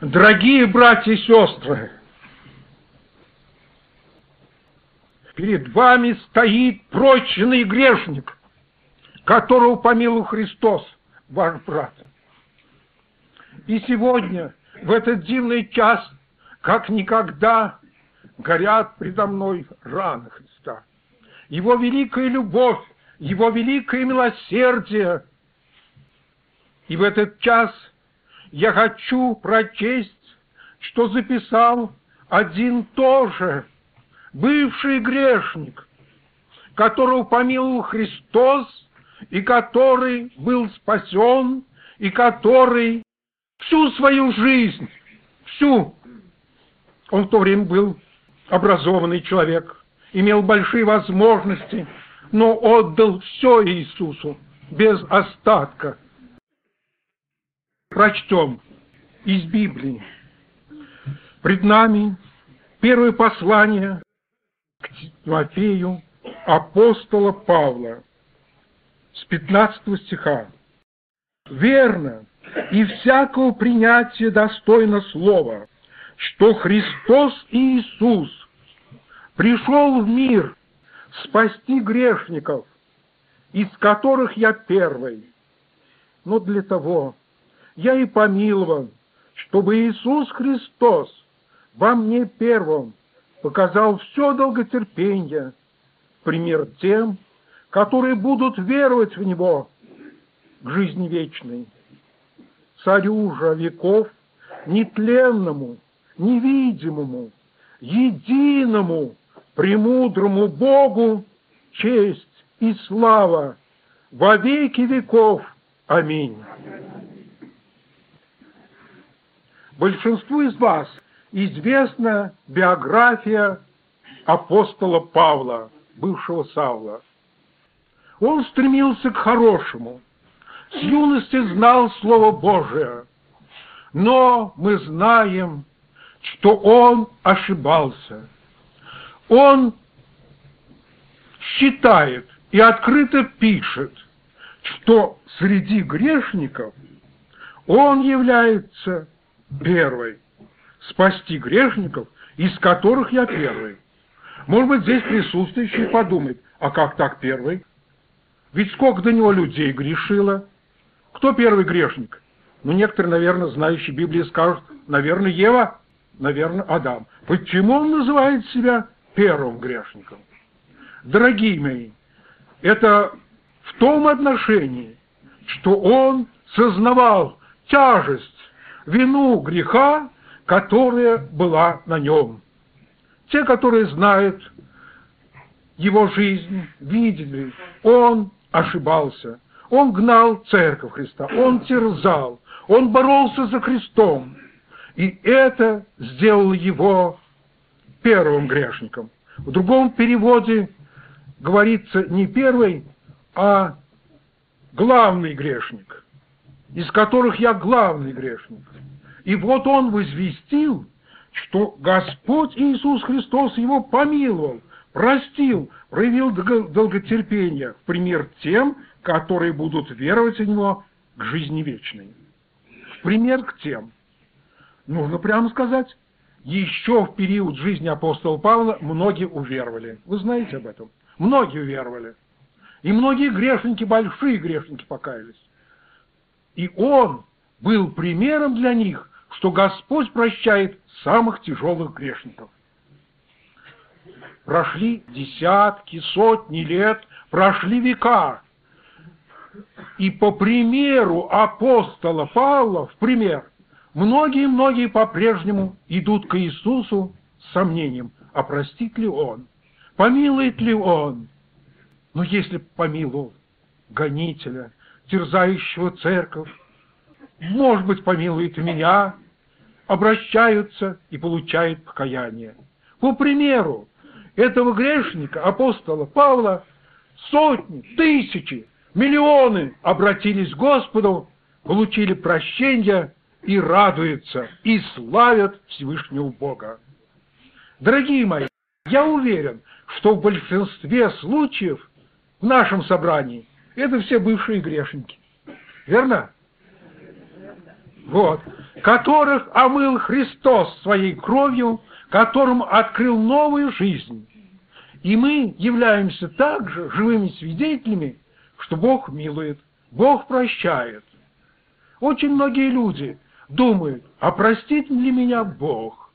Дорогие братья и сестры, перед вами стоит прочный грешник, которого помилуй Христос, ваш брат. И сегодня, в этот дивный час, как никогда, горят предо мной раны Христа. Его великая любовь, Его великое милосердие. И в этот час я хочу прочесть, что записал один тоже бывший грешник, которого помиловал Христос, и который был спасен, и который всю свою жизнь, всю, он в то время был образованный человек, имел большие возможности, но отдал все Иисусу без остатка. Прочтем из Библии. Пред нами первое послание к Тимофею апостола Павла с 15 стиха. «Верно, и всякого принятия достойно слова, что Христос Иисус пришел в мир спасти грешников, из которых я первый. Но для того я и помилован, чтобы Иисус Христос во мне первым показал все долготерпение, пример тем, которые будут веровать в Него к жизни вечной. Царю же веков, нетленному, невидимому, единому, премудрому Богу честь и слава во веки веков. Аминь. Большинству из вас – известна биография апостола Павла, бывшего Савла. Он стремился к хорошему, с юности знал Слово Божие, но мы знаем, что он ошибался. Он считает и открыто пишет, что среди грешников он является первой спасти грешников, из которых я первый. Может быть, здесь присутствующий подумает, а как так первый? Ведь сколько до него людей грешило? Кто первый грешник? Ну, некоторые, наверное, знающие Библии скажут, наверное, Ева, наверное, Адам. Почему он называет себя первым грешником? Дорогие мои, это в том отношении, что он сознавал тяжесть, вину греха которая была на нем. Те, которые знают его жизнь, видели, он ошибался, он гнал церковь Христа, он терзал, он боролся за Христом. И это сделало его первым грешником. В другом переводе говорится не первый, а главный грешник, из которых я главный грешник. И вот он возвестил, что Господь Иисус Христос его помиловал, простил, проявил долготерпение, в пример тем, которые будут веровать в Него к жизни вечной. В пример к тем. Нужно прямо сказать, еще в период жизни апостола Павла многие уверовали. Вы знаете об этом? Многие уверовали. И многие грешники, большие грешники покаялись. И он был примером для них, что Господь прощает самых тяжелых грешников. Прошли десятки, сотни лет, прошли века. И по примеру апостола Павла, в пример, многие-многие по-прежнему идут к Иисусу с сомнением, а простит ли Он, помилует ли Он. Но если помиловал гонителя, терзающего церковь, может быть, помилует меня, обращаются и получают покаяние. По примеру этого грешника, апостола Павла, сотни, тысячи, миллионы обратились к Господу, получили прощение и радуются, и славят Всевышнего Бога. Дорогие мои, я уверен, что в большинстве случаев в нашем собрании это все бывшие грешники. Верно? Вот. которых омыл Христос своей кровью, которым открыл новую жизнь. И мы являемся также живыми свидетелями, что Бог милует, Бог прощает. Очень многие люди думают, а простит ли меня Бог?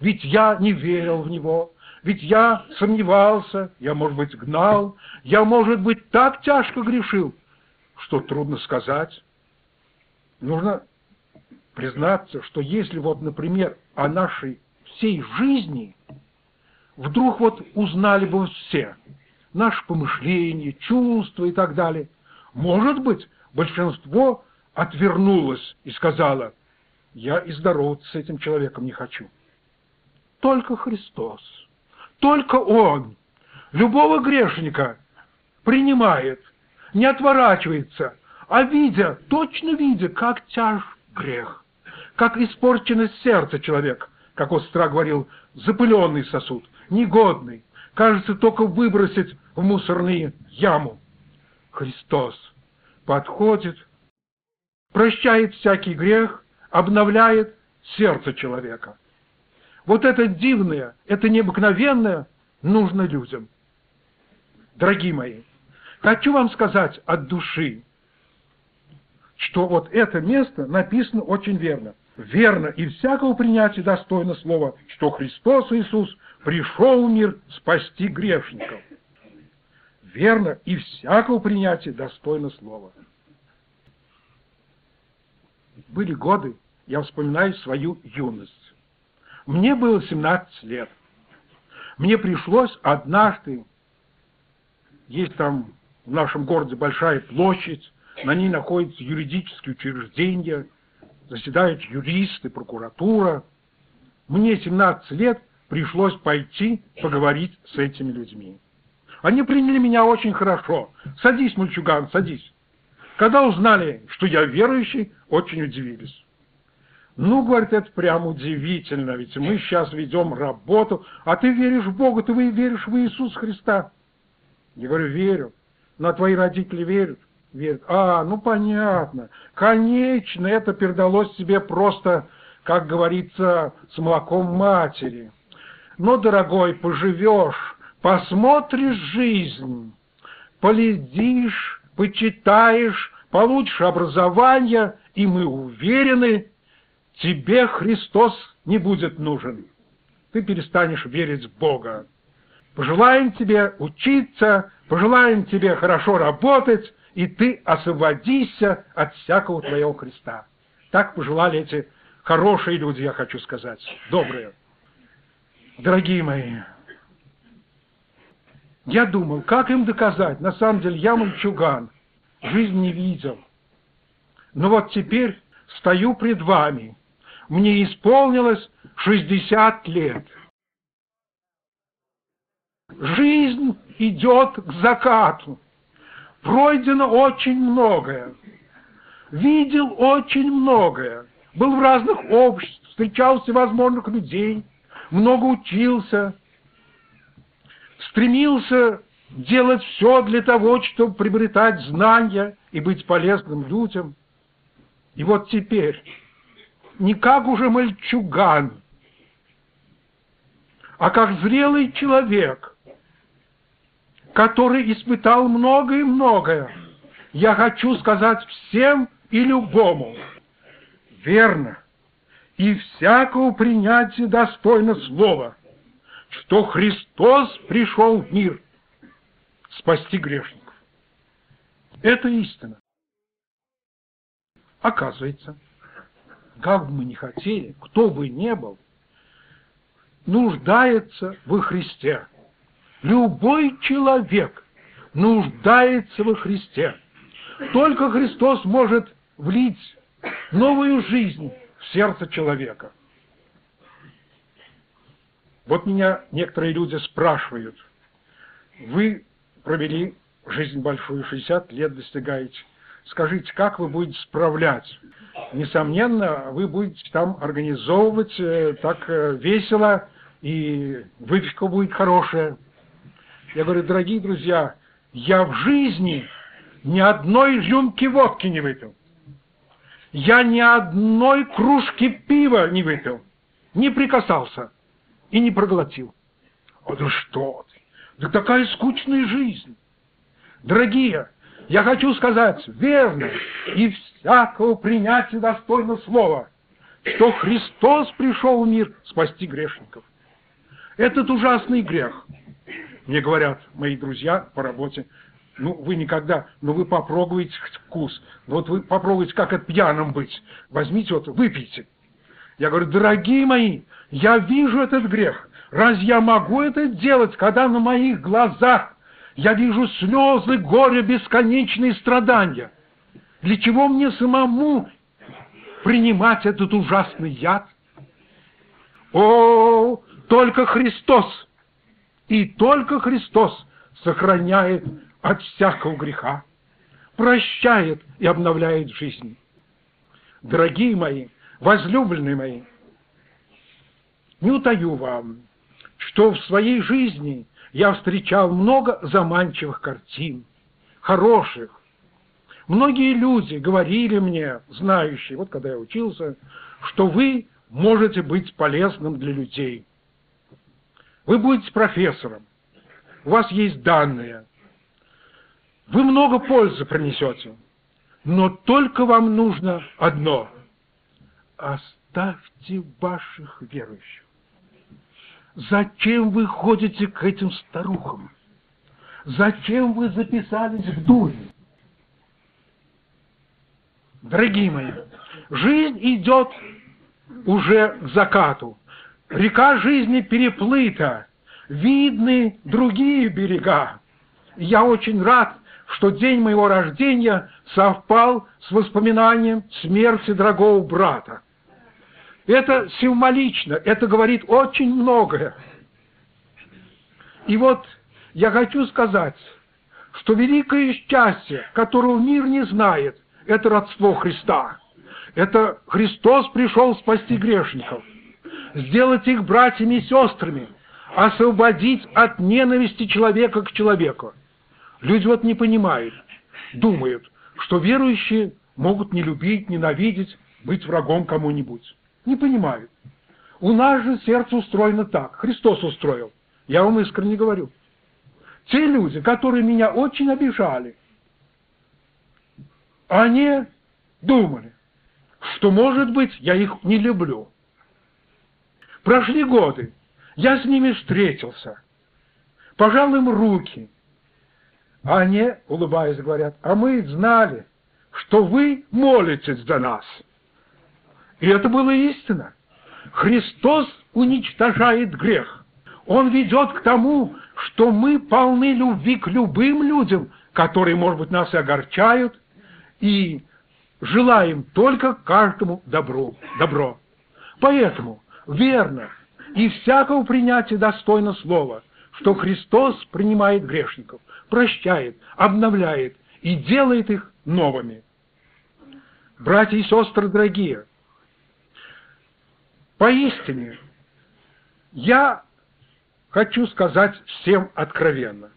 Ведь я не верил в Него, ведь я сомневался, я, может быть, гнал, я, может быть, так тяжко грешил, что трудно сказать. Нужно признаться, что если вот, например, о нашей всей жизни вдруг вот узнали бы все, наши помышления, чувства и так далее, может быть, большинство отвернулось и сказало, я и здороваться с этим человеком не хочу. Только Христос, только Он любого грешника принимает, не отворачивается, а видя, точно видя, как тяж грех, как испорчено сердце человека, как Остра говорил, запыленный сосуд, негодный, кажется, только выбросить в мусорные яму. Христос подходит, прощает всякий грех, обновляет сердце человека. Вот это дивное, это необыкновенное нужно людям. Дорогие мои, хочу вам сказать от души, что вот это место написано очень верно. Верно и всякого принятия достойно слова, что Христос Иисус пришел в мир спасти грешников. Верно и всякого принятия достойно слова. Были годы, я вспоминаю свою юность. Мне было 17 лет. Мне пришлось однажды, есть там в нашем городе большая площадь, на ней находятся юридические учреждения, заседают юристы, прокуратура. Мне 17 лет пришлось пойти поговорить с этими людьми. Они приняли меня очень хорошо. Садись, мальчуган, садись. Когда узнали, что я верующий, очень удивились. Ну, говорит, это прям удивительно, ведь мы сейчас ведем работу, а ты веришь в Бога, ты веришь в Иисуса Христа. Я говорю, верю. Но твои родители верят? Верят. А, ну понятно. Конечно, это передалось тебе просто, как говорится, с молоком матери. Но, дорогой, поживешь, посмотришь жизнь, полезишь, почитаешь, получишь образование, и мы уверены, тебе Христос не будет нужен. Ты перестанешь верить в Бога. Пожелаем тебе учиться, пожелаем тебе хорошо работать, и ты освободишься от всякого твоего Христа. Так пожелали эти хорошие люди, я хочу сказать, добрые. Дорогие мои, я думал, как им доказать? На самом деле я мальчуган, жизнь не видел. Но вот теперь стою пред вами. Мне исполнилось 60 лет. Жизнь идет к закату. Пройдено очень многое. Видел очень многое. Был в разных обществах, встречал всевозможных людей, много учился, стремился делать все для того, чтобы приобретать знания и быть полезным людям. И вот теперь, не как уже мальчуган, а как зрелый человек, который испытал многое и многое, я хочу сказать всем и любому, верно, и всякого принятия достойно слова – что Христос пришел в мир спасти грешников. Это истина. Оказывается, как бы мы ни хотели, кто бы ни был, нуждается во Христе. Любой человек нуждается во Христе. Только Христос может влить новую жизнь в сердце человека. Вот меня некоторые люди спрашивают, вы провели жизнь большую, 60 лет достигаете, скажите, как вы будете справлять? Несомненно, вы будете там организовывать э, так э, весело, и выпивка будет хорошая. Я говорю, дорогие друзья, я в жизни ни одной рюмки водки не выпил. я ни одной кружки пива не выпил, не прикасался и не проглотил. О, да что ты! Да такая скучная жизнь! Дорогие, я хочу сказать верно и всякого принятия достойно слова, что Христос пришел в мир спасти грешников. Этот ужасный грех, мне говорят мои друзья по работе, ну, вы никогда, но вы попробуйте вкус. Вот вы попробуйте, как это пьяным быть. Возьмите вот, выпейте. Я говорю, дорогие мои, я вижу этот грех. Разве я могу это делать, когда на моих глазах я вижу слезы, горе, бесконечные страдания? Для чего мне самому принимать этот ужасный яд? О, только Христос и только Христос сохраняет от всякого греха, прощает и обновляет жизнь. Дорогие мои, возлюбленные мои, не утаю вам, что в своей жизни я встречал много заманчивых картин, хороших. Многие люди говорили мне, знающие, вот когда я учился, что вы можете быть полезным для людей. Вы будете профессором, у вас есть данные, вы много пользы принесете, но только вам нужно одно – оставьте ваших верующих. Зачем вы ходите к этим старухам? Зачем вы записались в дуре? Дорогие мои, жизнь идет уже к закату. Река жизни переплыта, видны другие берега. Я очень рад, что день моего рождения совпал с воспоминанием смерти дорогого брата. Это символично, это говорит очень многое. И вот я хочу сказать, что великое счастье, которого мир не знает, это родство Христа. Это Христос пришел спасти грешников, сделать их братьями и сестрами, освободить от ненависти человека к человеку. Люди вот не понимают, думают, что верующие могут не любить, ненавидеть, быть врагом кому-нибудь. Не понимают. У нас же сердце устроено так. Христос устроил. Я вам искренне говорю. Те люди, которые меня очень обижали, они думали, что, может быть, я их не люблю. Прошли годы, я с ними встретился, пожал им руки, они, улыбаясь, говорят, а мы знали, что вы молитесь за нас. И это было истина. Христос уничтожает грех. Он ведет к тому, что мы полны любви к любым людям, которые, может быть, нас и огорчают, и желаем только каждому добру, добро. Поэтому верно и всякого принятия достойно слова, что Христос принимает грешников – прощает, обновляет и делает их новыми. Братья и сестры дорогие, поистине я хочу сказать всем откровенно.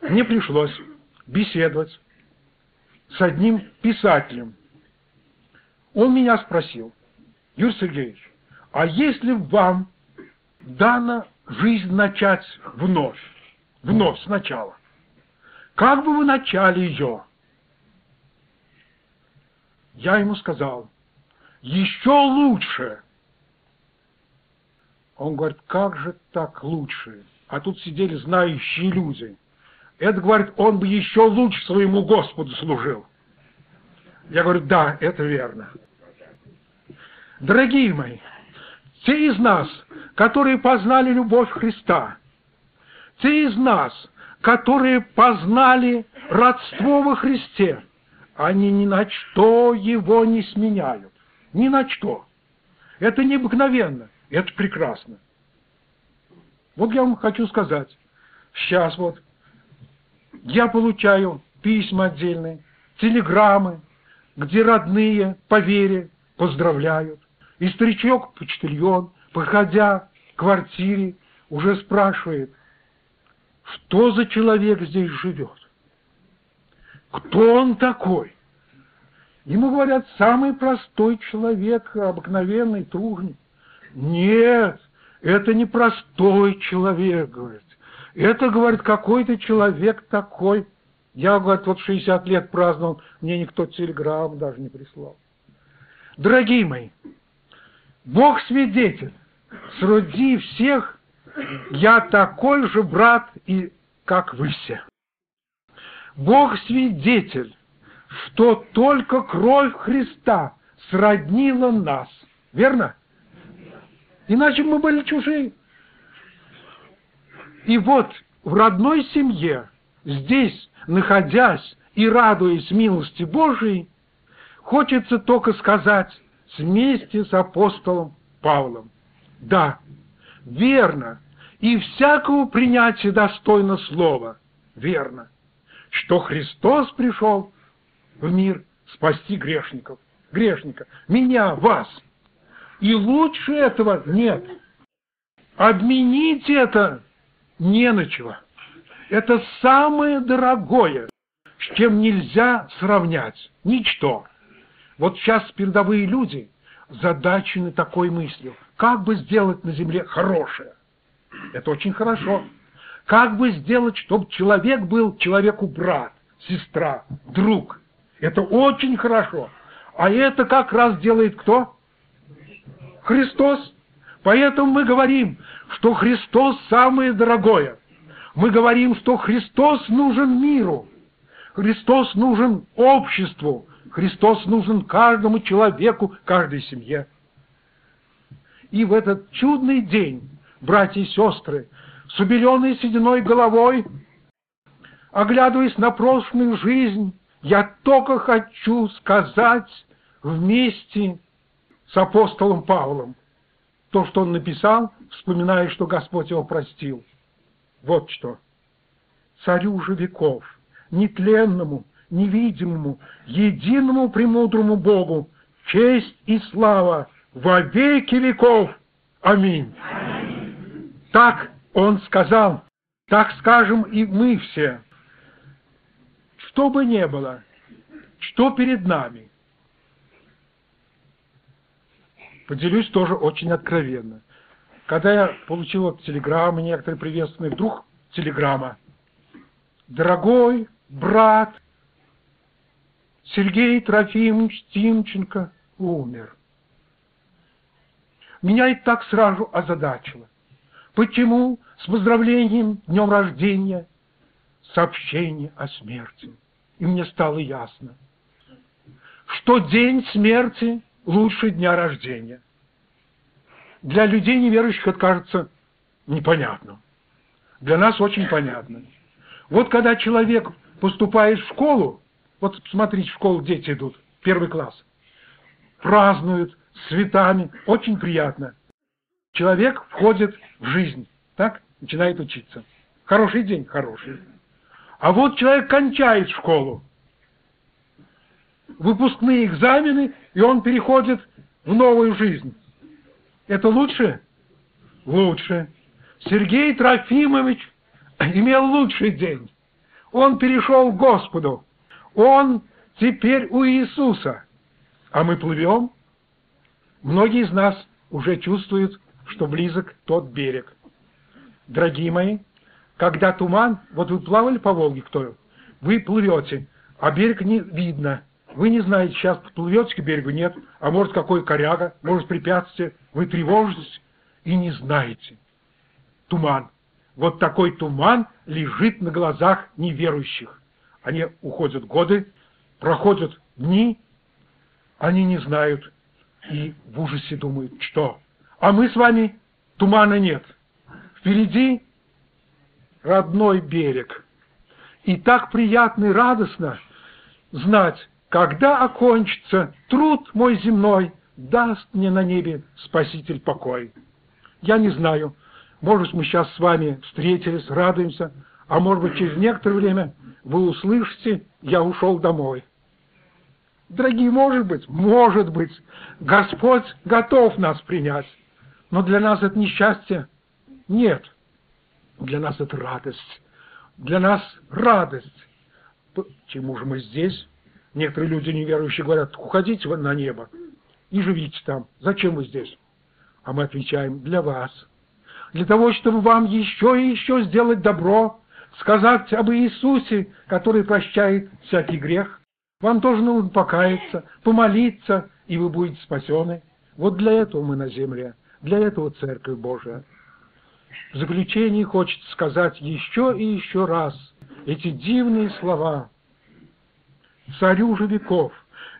Мне пришлось беседовать с одним писателем. Он меня спросил, Юрий Сергеевич, а если вам дано жизнь начать вновь, вновь сначала. Как бы вы начали ее? Я ему сказал, еще лучше. Он говорит, как же так лучше? А тут сидели знающие люди. Это, говорит, он бы еще лучше своему Господу служил. Я говорю, да, это верно. Дорогие мои, те из нас, которые познали любовь Христа, те из нас, которые познали родство во Христе, они ни на что его не сменяют. Ни на что. Это необыкновенно, это прекрасно. Вот я вам хочу сказать, сейчас вот я получаю письма отдельные, телеграммы, где родные по вере поздравляют. И старичок-почтальон, подходя к квартире, уже спрашивает, что за человек здесь живет? Кто он такой? Ему говорят, самый простой человек, обыкновенный, тружник. Нет, это не простой человек, говорит. Это, говорит, какой-то человек такой. Я, говорит, вот 60 лет праздновал, мне никто телеграмм даже не прислал. Дорогие мои, Бог свидетель, среди всех я такой же брат, и как вы все. Бог свидетель, что только кровь Христа сроднила нас. Верно? Иначе мы были чужие. И вот в родной семье, здесь, находясь и радуясь милости Божией, хочется только сказать вместе с апостолом Павлом. Да, верно, и всякого принятия достойно слова, верно, что Христос пришел в мир спасти грешников, грешника, меня, вас. И лучше этого нет. Обменить это не на чего. Это самое дорогое, с чем нельзя сравнять. Ничто. Вот сейчас передовые люди задачены такой мыслью. Как бы сделать на земле хорошее? Это очень хорошо. Как бы сделать, чтобы человек был человеку брат, сестра, друг? Это очень хорошо. А это как раз делает кто? Христос. Поэтому мы говорим, что Христос самое дорогое. Мы говорим, что Христос нужен миру. Христос нужен обществу. Христос нужен каждому человеку, каждой семье. И в этот чудный день, братья и сестры, с убеленной сединой головой, оглядываясь на прошлую жизнь, я только хочу сказать вместе с апостолом Павлом то, что он написал, вспоминая, что Господь его простил. Вот что. Царю же веков, нетленному, невидимому, единому премудрому Богу, честь и слава во веки веков. Аминь. Аминь. Так он сказал, так скажем и мы все. Что бы ни было, что перед нами, Поделюсь тоже очень откровенно. Когда я получил телеграммы некоторые приветственные, вдруг телеграмма. Дорогой брат Сергей Трофимович Тимченко умер. Меня и так сразу озадачило. Почему с поздравлением днем рождения сообщение о смерти? И мне стало ясно, что день смерти лучше дня рождения. Для людей неверующих это кажется непонятным. Для нас очень понятно. Вот когда человек поступает в школу, вот смотрите, в школу дети идут, первый класс, празднуют с цветами, очень приятно. Человек входит в жизнь, так, начинает учиться. Хороший день, хороший. А вот человек кончает школу, выпускные экзамены, и он переходит в новую жизнь. Это лучше? Лучше. Сергей Трофимович имел лучший день. Он перешел к Господу. Он теперь у Иисуса. А мы плывем. Многие из нас уже чувствуют, что близок тот берег. Дорогие мои, когда туман, вот вы плавали по Волге, кто? Вы плывете, а берег не видно. Вы не знаете, сейчас плывете к берегу, нет, а может какой коряга, может препятствие, вы тревожитесь и не знаете. Туман. Вот такой туман лежит на глазах неверующих. Они уходят годы, проходят дни, они не знают и в ужасе думают, что? А мы с вами тумана нет. Впереди родной берег. И так приятно и радостно знать, когда окончится труд мой земной, даст мне на небе Спаситель покой. Я не знаю, может, мы сейчас с вами встретились, радуемся, а может быть, через некоторое время вы услышите, я ушел домой. Дорогие, может быть, может быть, Господь готов нас принять, но для нас это несчастье нет. Для нас это радость. Для нас радость. Почему же мы здесь? Некоторые люди неверующие говорят, уходите вы на небо и живите там. Зачем вы здесь? А мы отвечаем, для вас. Для того, чтобы вам еще и еще сделать добро, сказать об Иисусе, который прощает всякий грех. Вам тоже нужно покаяться, помолиться, и вы будете спасены. Вот для этого мы на земле, для этого Церковь Божия. В заключении хочется сказать еще и еще раз эти дивные слова. Царю же веков,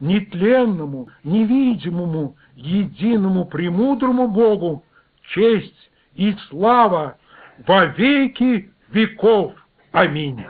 нетленному, невидимому, единому, премудрому Богу, честь и слава во веки веков. Аминь.